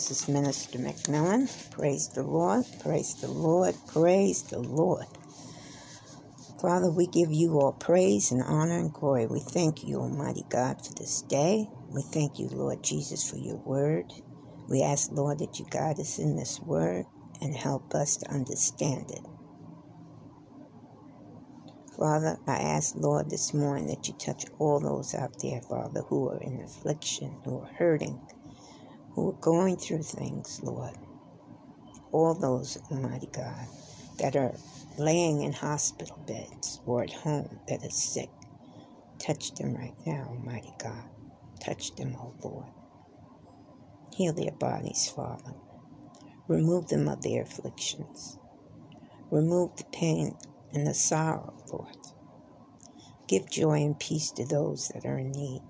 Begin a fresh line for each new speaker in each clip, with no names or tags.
This is Minister McMillan. Praise the Lord, praise the Lord, praise the Lord. Father, we give you all praise and honor and glory. We thank you, Almighty God, for this day. We thank you, Lord Jesus, for your word. We ask, Lord, that you guide us in this word and help us to understand it. Father, I ask, Lord, this morning that you touch all those out there, Father, who are in affliction, who are hurting, who are going through things, Lord. All those, Almighty God, that are laying in hospital beds or at home that are sick. Touch them right now, Almighty God. Touch them, O oh Lord. Heal their bodies, Father. Remove them of their afflictions. Remove the pain and the sorrow, Lord. Give joy and peace to those that are in need.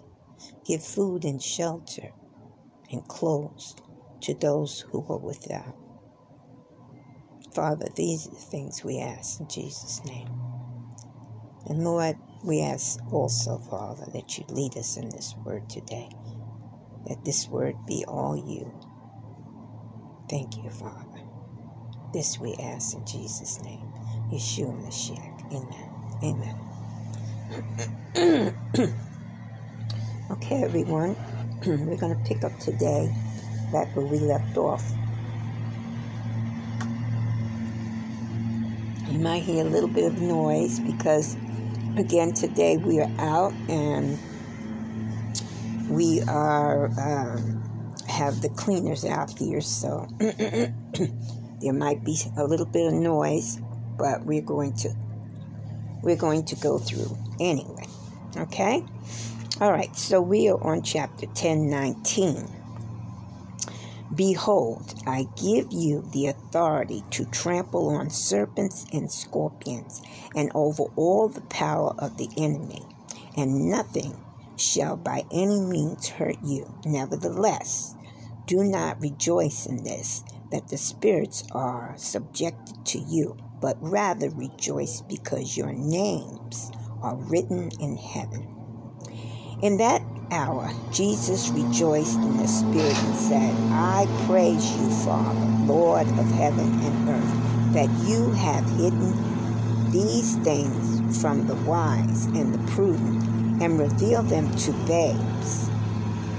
Give food and shelter and clothes to those who are without. Father, these are the things we ask in Jesus' name. And Lord, we ask also, Father, that you lead us in this word today, that this word be all you. Thank you, Father. This we ask in Jesus' name. Yeshua Mashiach. Amen. Amen. okay, everyone. We're going to pick up today back where we left off. You might hear a little bit of noise because, again, today we are out and we are um, have the cleaners out here, so there might be a little bit of noise but we're going to we're going to go through anyway. Okay? All right, so we are on chapter 10, 19. Behold, I give you the authority to trample on serpents and scorpions and over all the power of the enemy, and nothing shall by any means hurt you. Nevertheless, do not rejoice in this, that the spirits are subjected to you but rather rejoice because your names are written in heaven. In that hour, Jesus rejoiced in the Spirit and said, I praise you, Father, Lord of heaven and earth, that you have hidden these things from the wise and the prudent and revealed them to babes.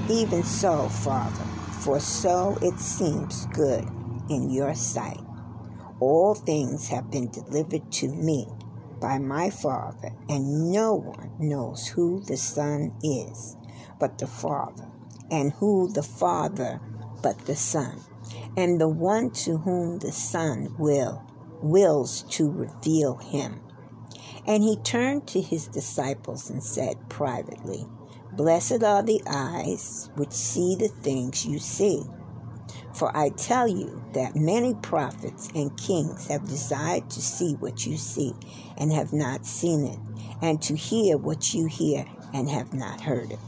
Even so, Father, for so it seems good in your sight. All things have been delivered to me by my Father, and no one knows who the Son is but the Father, and who the Father but the Son, and the one to whom the Son will wills to reveal him. And he turned to his disciples and said privately, Blessed are the eyes which see the things you see. For I tell you that many prophets and kings have desired to see what you see and have not seen it, and to hear what you hear and have not heard it.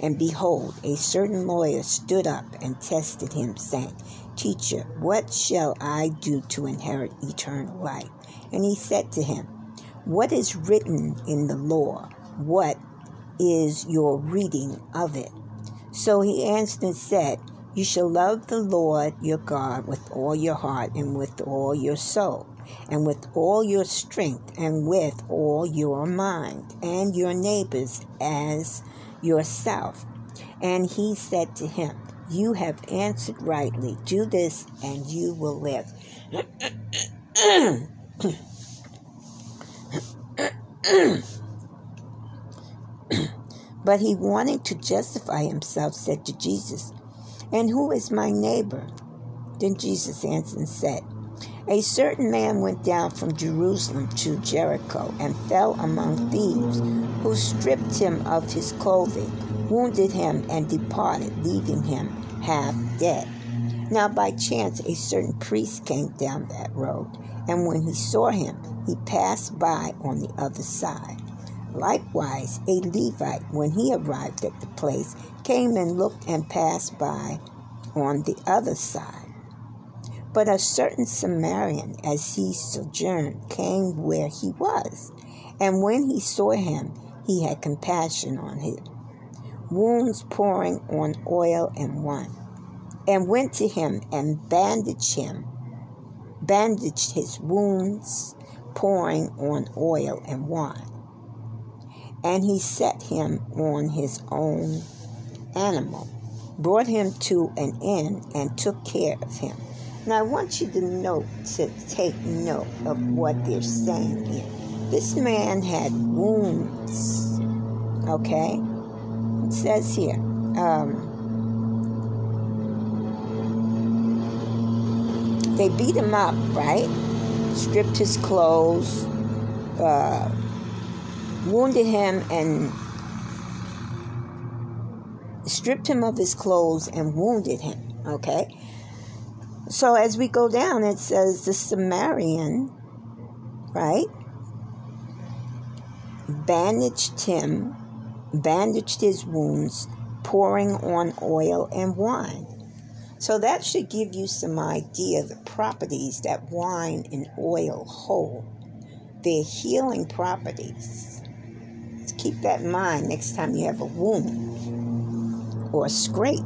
And behold, a certain lawyer stood up and tested him, saying, Teacher, what shall I do to inherit eternal life? And he said to him, What is written in the law? What is your reading of it? So he answered and said, you shall love the Lord your God with all your heart and with all your soul and with all your strength and with all your mind and your neighbors as yourself. And he said to him, You have answered rightly. Do this and you will live. but he, wanting to justify himself, said to Jesus, and who is my neighbor? Then Jesus answered and said, A certain man went down from Jerusalem to Jericho and fell among thieves, who stripped him of his clothing, wounded him, and departed, leaving him half dead. Now by chance a certain priest came down that road, and when he saw him, he passed by on the other side. Likewise, a Levite, when he arrived at the place, came and looked and passed by on the other side. But a certain Samaritan, as he sojourned, came where he was. And when he saw him, he had compassion on him. Wounds pouring on oil and wine and went to him and bandaged him, bandaged his wounds, pouring on oil and wine. And he set him on his own animal, brought him to an inn, and took care of him. Now I want you to note to take note of what they're saying here. This man had wounds. Okay? It says here. Um, they beat him up, right? Stripped his clothes, uh, wounded him, and stripped him of his clothes and wounded him. Okay? So as we go down, it says the Samaritan, right? Bandaged him, bandaged his wounds, pouring on oil and wine. So that should give you some idea of the properties that wine and oil hold. Their healing properties. keep that in mind next time you have a wound or a scrape.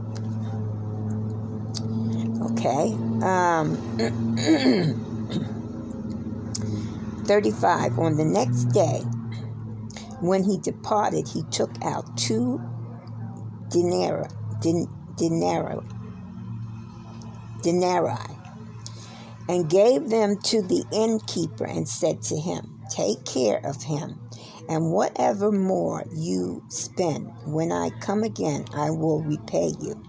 Okay. Um, 35. On the next day, when he departed, he took out two denarii, denarii, denarii and gave them to the innkeeper and said to him, Take care of him, and whatever more you spend, when I come again, I will repay you.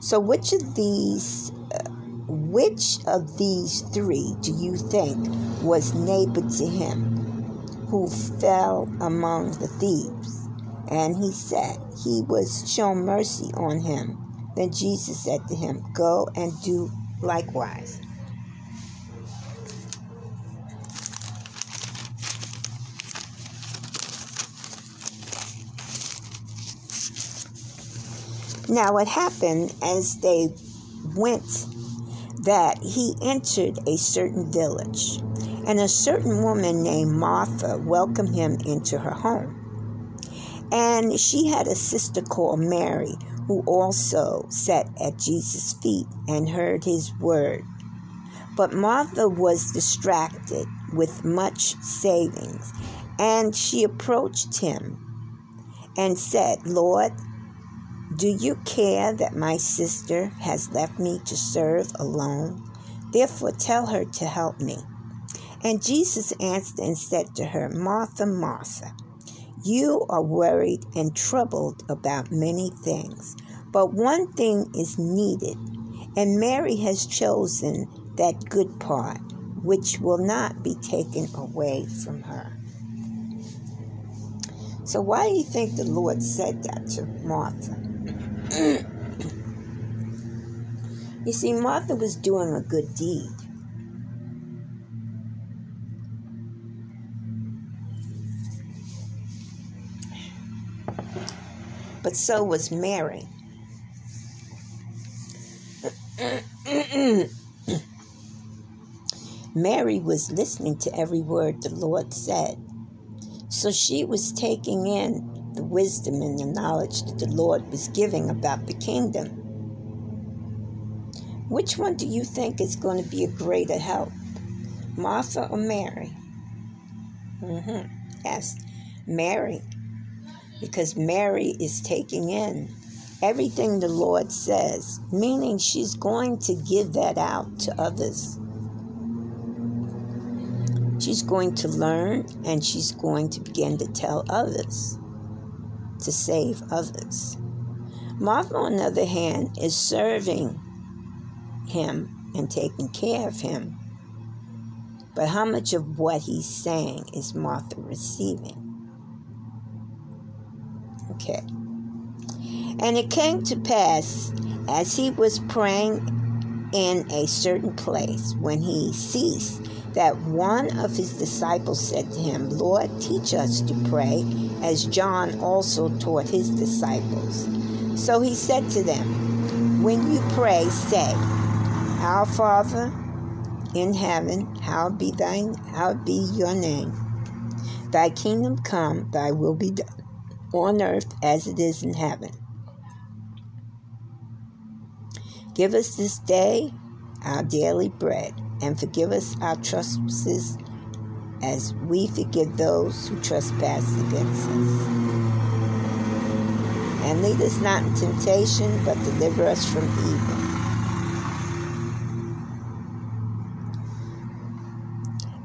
So, which of these which of these three do you think was neighbor to him who fell among the thieves? And he said, He was shown mercy on him. Then Jesus said to him, Go and do likewise. Now, what happened as they went that he entered a certain village, and a certain woman named Martha welcomed him into her home. And she had a sister called Mary, who also sat at Jesus' feet and heard his word. But Martha was distracted with much savings, and she approached him and said, Lord, do you care that my sister has left me to serve alone? Therefore, tell her to help me. And Jesus answered and said to her, Martha, Martha, you are worried and troubled about many things, but one thing is needed, and Mary has chosen that good part, which will not be taken away from her. So, why do you think the Lord said that to Martha? you see, Martha was doing a good deed. But so was Mary. Mary was listening to every word the Lord said. So she was taking in the wisdom and the knowledge that the Lord was giving about the kingdom. Which one do you think is going to be a greater help, Martha or Mary? Mm-hmm. Yes, Mary, because Mary is taking in everything the Lord says, meaning she's going to give that out to others. She's going to learn and she's going to begin to tell others to save others. Martha, on the other hand, is serving him and taking care of him. But how much of what he's saying is Martha receiving? Okay. And it came to pass as he was praying in a certain place when he ceased that one of his disciples said to him, Lord, teach us to pray, as John also taught his disciples. So he said to them, When you pray, say, Our Father in heaven, hallowed be thine, hallowed be your name. Thy kingdom come, thy will be done on earth as it is in heaven. Give us this day our daily bread, and forgive us our trespasses as we forgive those who trespass against us. And lead us not in temptation, but deliver us from evil.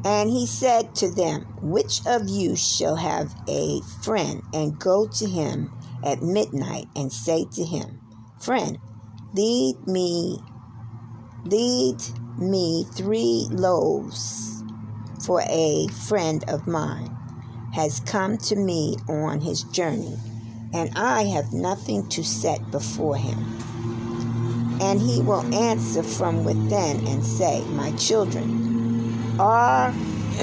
And he said to them, Which of you shall have a friend and go to him at midnight and say to him, Friend, lead me, lead me three loaves, for a friend of mine has come to me on his journey, and I have nothing to set before him. And he will answer from within and say, My children are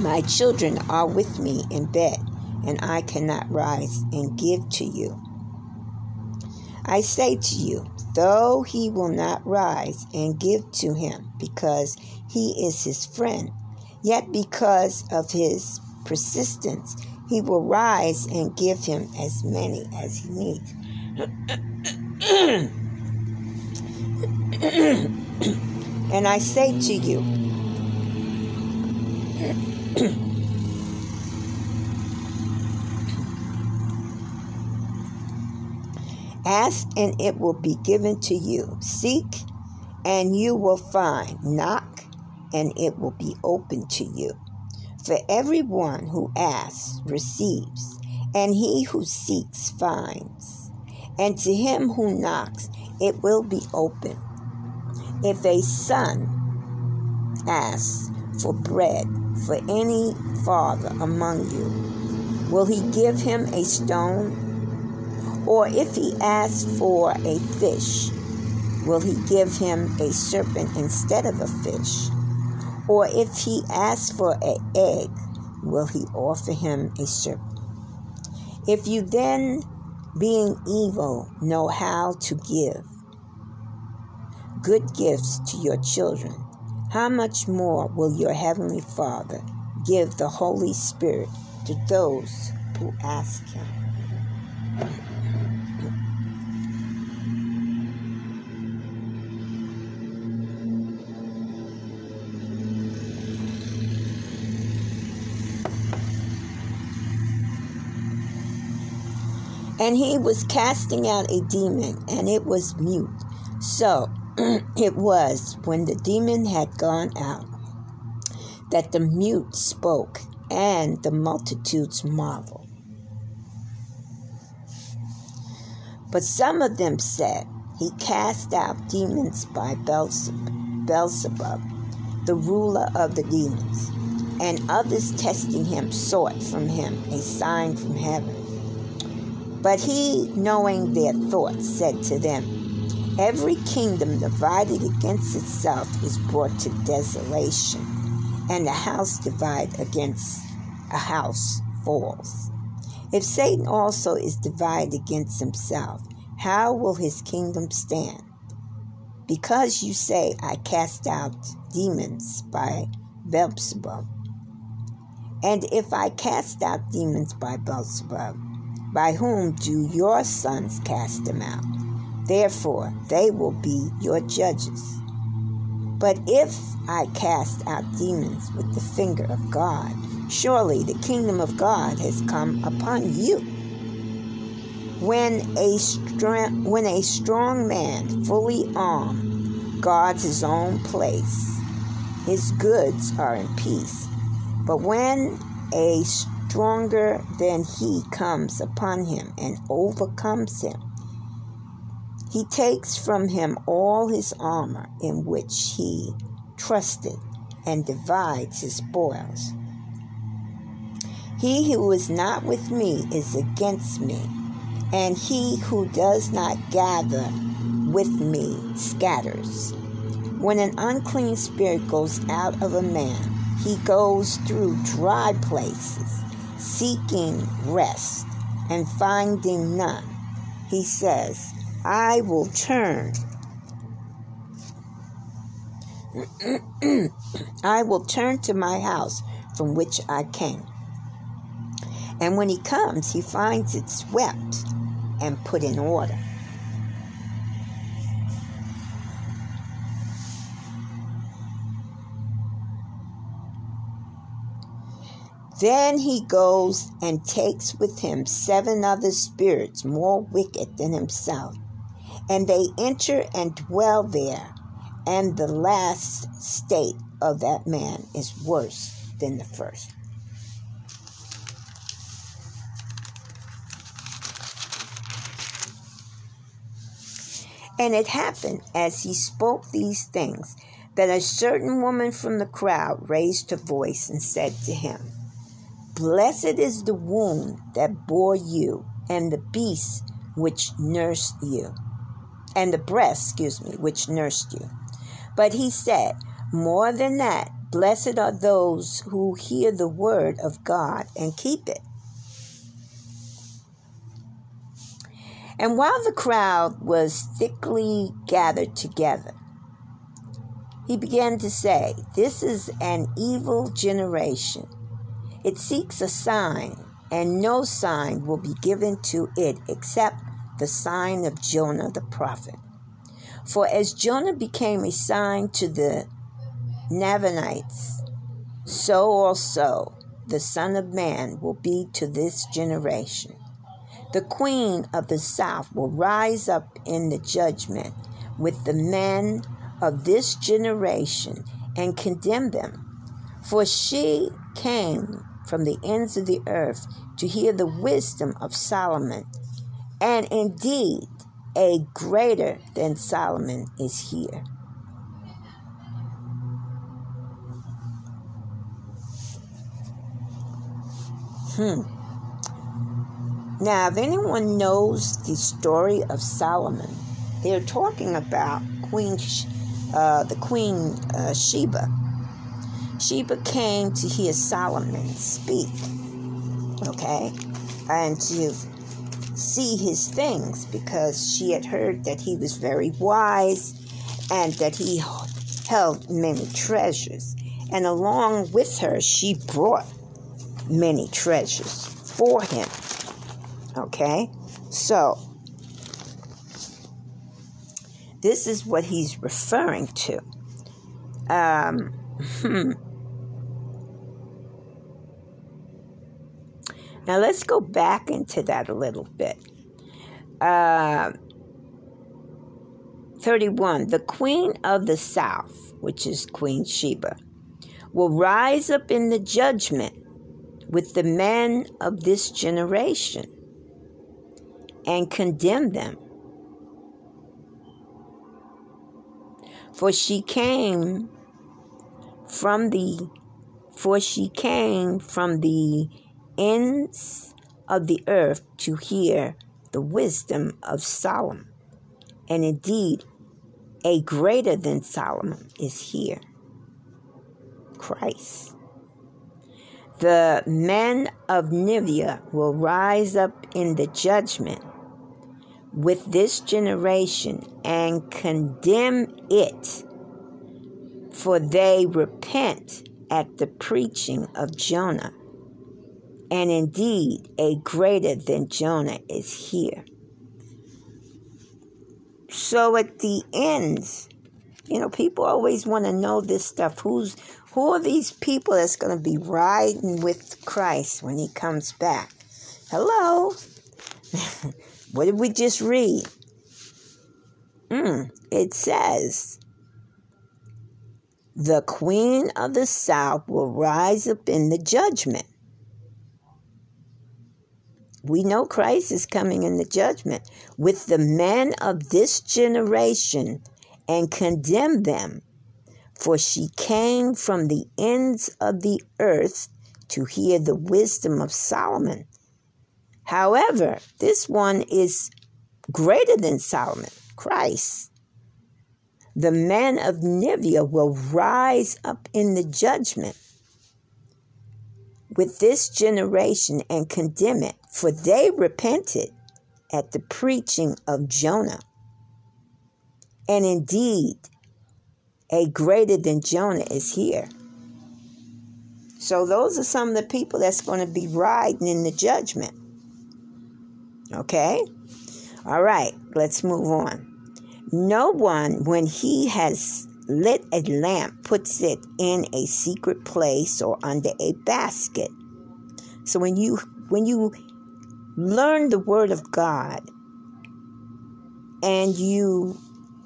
my children are with me in bed, and I cannot rise and give to you. I say to you, though he will not rise and give to him because he is his friend, yet because of his persistence, he will rise and give him as many as he needs. and I say to you, Ask and it will be given to you. Seek and you will find. Knock and it will be open to you. For everyone who asks receives, and he who seeks finds. And to him who knocks it will be open. If a son asks for bread for any father among you, will he give him a stone? Or if he asks for a fish, will he give him a serpent instead of a fish? Or if he asks for an egg, will he offer him a serpent? If you then, being evil, know how to give good gifts to your children, how much more will your Heavenly Father give the Holy Spirit to those who ask Him? And he was casting out a demon, and it was mute. So it was when the demon had gone out that the mute spoke, and the multitudes marveled. But some of them said, He cast out demons by Beelzebub, the ruler of the demons. And others testing him sought from him a sign from heaven. But he, knowing their thoughts, said to them, Every kingdom divided against itself is brought to desolation, and a house divided against a house falls. If Satan also is divided against himself, how will his kingdom stand? Because you say, I cast out demons by Beelzebub. And if I cast out demons by Beelzebub, by whom do your sons cast them out? Therefore, they will be your judges. But if I cast out demons with the finger of God, surely the kingdom of God has come upon you. When a strong, when a strong man, fully armed, guards his own place, his goods are in peace. But when a stronger than he comes upon him and overcomes him. He takes from him all his armor in which he trusted and divides his spoils. He who is not with me is against me, and he who does not gather with me scatters. When an unclean spirit goes out of a man, he goes through dry places seeking rest and finding none, he says, I will turn. I will turn to my house from which I came. And when he comes, he finds it swept and put in order. Then he goes and takes with him seven other spirits more wicked than himself, and they enter and dwell there, and the last state of that man is worse than the first. And it happened as he spoke these things that a certain woman from the crowd raised her voice and said to him, Blessed is the womb that bore you, and the beast which nursed you, and the breast, excuse me, which nursed you. But he said, More than that, blessed are those who hear the word of God and keep it. And while the crowd was thickly gathered together, he began to say, This is an evil generation. It seeks a sign, and no sign will be given to it except the sign of Jonah the prophet. For as Jonah became a sign to the Ninevites, so also the Son of Man will be to this generation. The queen of the south will rise up in the judgment with the men of this generation and condemn them. For she came from the ends of the earth to hear the wisdom of Solomon. And indeed, a greater than Solomon is here. Hmm. Now, if anyone knows the story of Solomon, they're talking about Queen, uh, the Queen uh, Sheba. Sheba came to hear Solomon speak, okay, and to see his things because she had heard that he was very wise and that he held many treasures. And along with her, she brought many treasures for him. Okay? So, this is what he's referring to. Um, hmm. Now let's go back into that a little bit. Uh, 31. The queen of the south, which is Queen Sheba, will rise up in the judgment with the men of this generation and condemn them. For she came from the for she came from the ends of the earth to hear the wisdom of Solomon. And indeed, a greater than Solomon is here Christ. The men of Nineveh will rise up in the judgment with this generation and condemn it, for they repent at the preaching of Jonah. And indeed, a greater than Jonah is here. So at the end, you know, people always want to know this stuff. Who's who are these people that's going to be riding with Christ when he comes back? Hello. What did we just read? Mm, it says, The queen of the south will rise up in the judgment. We know Christ is coming in the judgment with the men of this generation and condemn them, for she came from the ends of the earth to hear the wisdom of Solomon. However, this one is greater than Solomon, Christ. The men of Nineveh will rise up in the judgment with this generation and condemn it, for they repented at the preaching of Jonah. And indeed, a greater than Jonah is here. So, those are some of the people that's going to be riding in the judgment. Okay? All right, let's move on. No one, when he has lit a lamp, puts it in a secret place or under a basket, So when you when you learn the word of God and you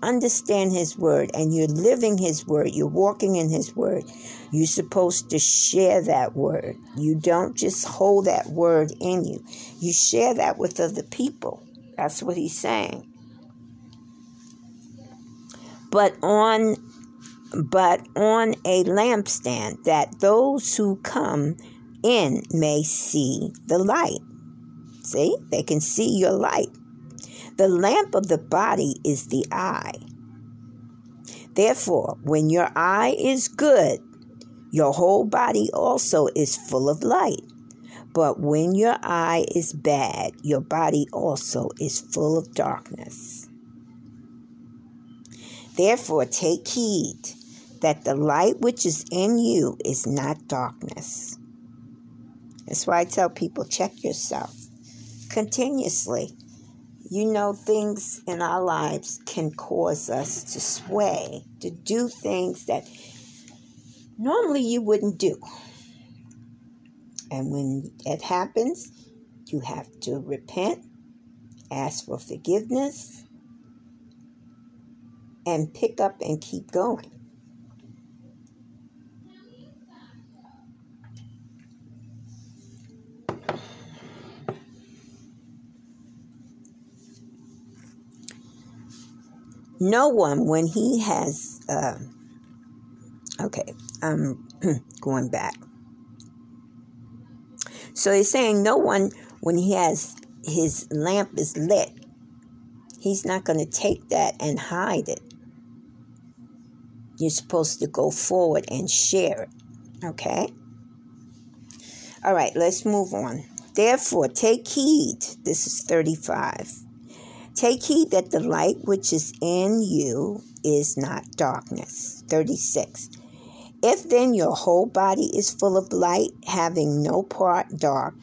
understand his word and you're living his word, you're walking in his word, you're supposed to share that word. You don't just hold that word in you. You share that with other people. That's what he's saying. But on but on a lampstand that those who come in may see the light. See? They can see your light. The lamp of the body is the eye. Therefore, when your eye is good, your whole body also is full of light. But when your eye is bad, your body also is full of darkness. Therefore, take heed that the light which is in you is not darkness. That's why I tell people check yourself continuously. You know, things in our lives can cause us to sway, to do things that normally you wouldn't do. And when it happens, you have to repent, ask for forgiveness, and pick up and keep going. No one, when he has, uh, okay, I'm going back. So he's saying, no one, when he has his lamp is lit, he's not going to take that and hide it. You're supposed to go forward and share it. Okay? All right, let's move on. Therefore, take heed. This is 35. Take heed that the light which is in you is not darkness. 36. If then your whole body is full of light, having no part dark,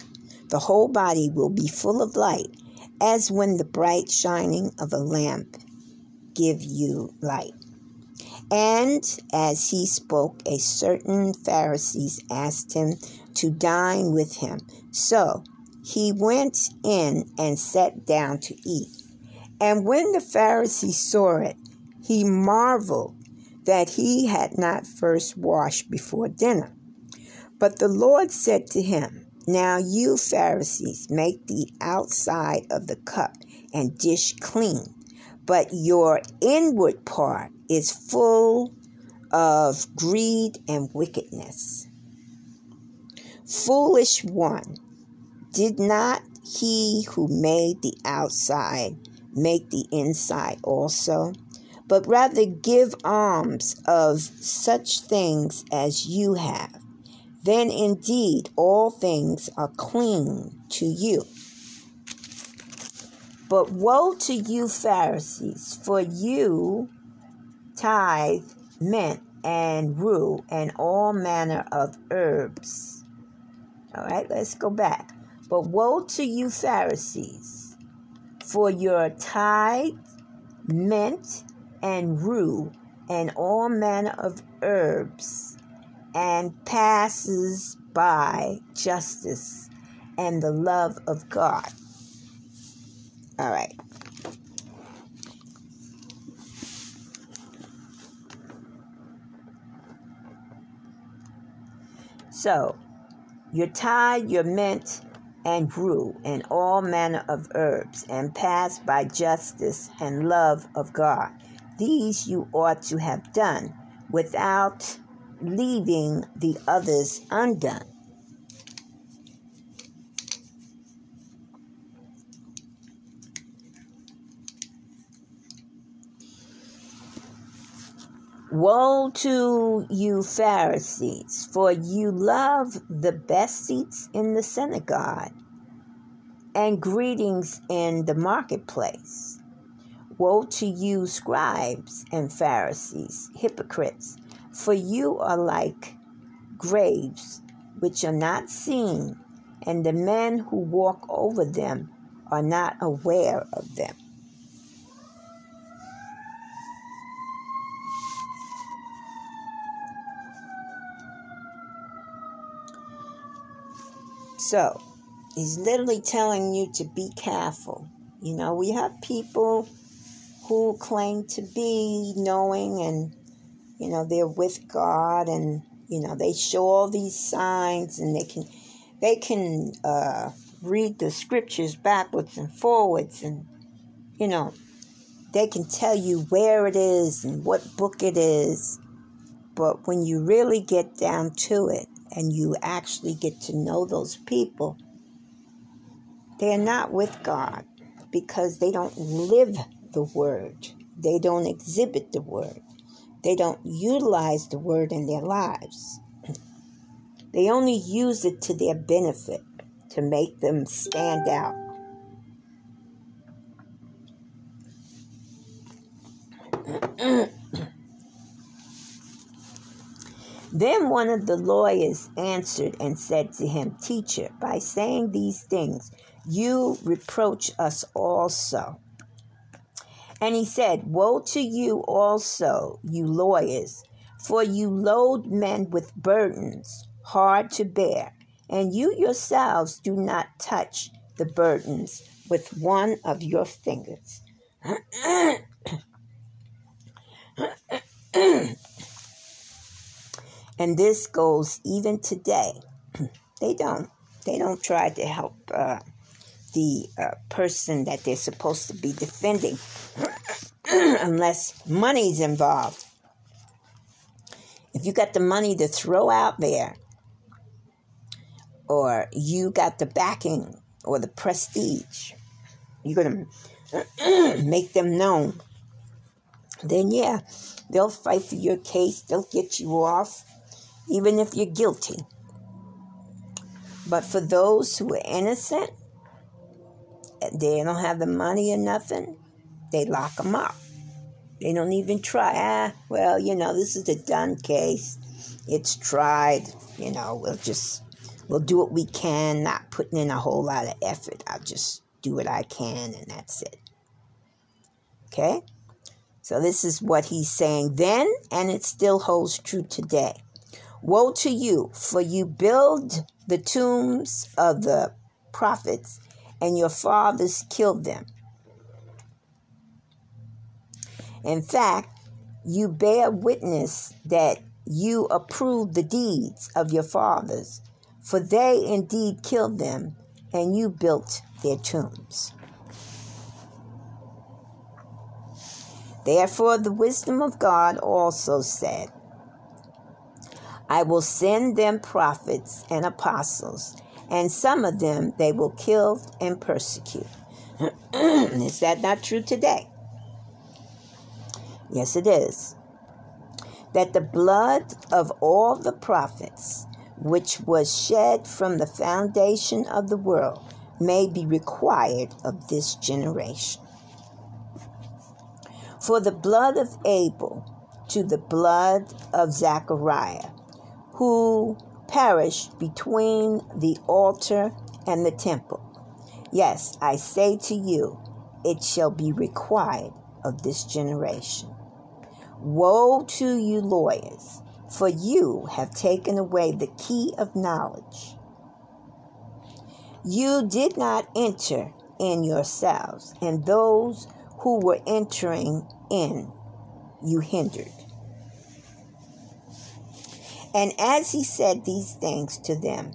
the whole body will be full of light, as when the bright shining of a lamp give you light. And as he spoke, a certain Pharisees asked him to dine with him. So he went in and sat down to eat. And when the Pharisee saw it, he marveled that he had not first washed before dinner. But the Lord said to him, Now you Pharisees make the outside of the cup and dish clean, but your inward part is full of greed and wickedness. Foolish one, did not he who made the outside make the inside also, but rather give alms of such things as you have. Then indeed all things are clean to you. But woe to you, Pharisees, for you tithe mint and rue and all manner of herbs. All right, let's go back. But woe to you, Pharisees, for your tithe, mint, and rue, and all manner of herbs, and passes by justice and the love of God. All right. So, your tithe, your mint, and grew in all manner of herbs, and passed by justice and love of God. These you ought to have done without leaving the others undone. Woe to you, Pharisees, for you love the best seats in the synagogue and greetings in the marketplace. Woe to you, scribes and Pharisees, hypocrites, for you are like graves which are not seen, and the men who walk over them are not aware of them. So, he's literally telling you to be careful. You know, we have people who claim to be knowing and, you know, they're with God and, you know, they show all these signs and they can, they can, uh, read the scriptures backwards and forwards and, you know, they can tell you where it is and what book it is. But when you really get down to it and you actually get to know those people, they're not with God because they don't live the word. They don't exhibit the word. They don't utilize the word in their lives. They only use it to their benefit to make them stand out. then one of the lawyers answered and said to him, Teacher, by saying these things, you reproach us also. And he said, Woe to you also, you lawyers, for you load men with burdens hard to bear, and you yourselves do not touch the burdens with one of your fingers. and this goes even today. they don't. They don't try to help uh, the uh, person that they're supposed to be defending unless money's involved. If you got the money to throw out there, or you got the backing or the prestige, you're going to make them known, then yeah, they'll fight for your case, they'll get you off, even if you're guilty. But for those who are innocent, they don't have the money or nothing, they lock them up. They don't even try. Ah, well, you know, this is a done case. It's tried. You know, we'll just we'll do what we can, not putting in a whole lot of effort. I'll just do what I can, and that's it. Okay. So this is what he's saying then, and it still holds true today. Woe to you, for you build the tombs of the prophets and your fathers killed them. In fact, you bear witness that you approve the deeds of your fathers, for they indeed killed them, and you built their tombs. Therefore, the wisdom of God also said, I will send them prophets and apostles and some of them they will kill and persecute. is that not true today? Yes, it is. That the blood of all the prophets, which was shed from the foundation of the world, may be required of this generation. For the blood of Abel to the blood of Zechariah, who perished between the altar and the temple. Yes, I say to you, it shall be required of this generation. Woe to you, lawyers, for you have taken away the key of knowledge. You did not enter in yourselves, and those who were entering in you hindered. And as he said these things to them,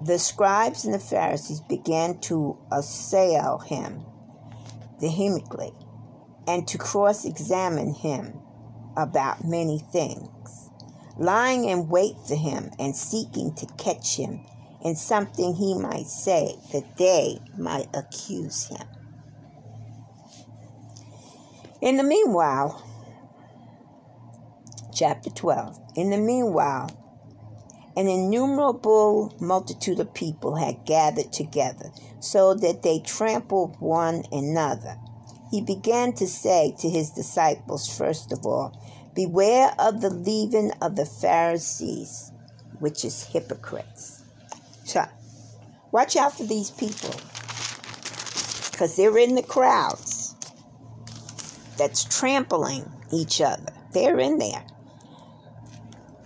the scribes and the Pharisees began to assail him vehemently and to cross examine him about many things, lying in wait for him and seeking to catch him in something he might say that they might accuse him. In the meanwhile, chapter 12. In the meanwhile, an innumerable multitude of people had gathered together, so that they trampled one another. He began to say to his disciples, first of all, Beware of the leaven of the Pharisees, which is hypocrites. So, watch out for these people, because they're in the crowds that's trampling each other. They're in there.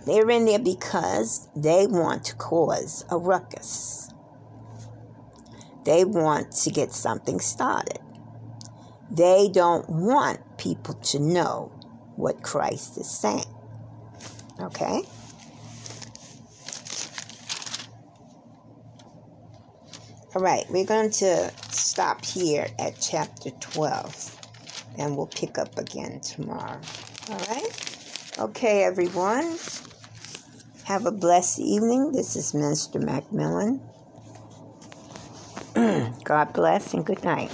They're in there because they want to cause a ruckus. They want to get something started. They don't want people to know what Christ is saying. Okay? All right, we're going to stop here at chapter 12 and we'll pick up again tomorrow. All right? Okay, everyone. Have a blessed evening. This is Minister Macmillan. God bless and good night.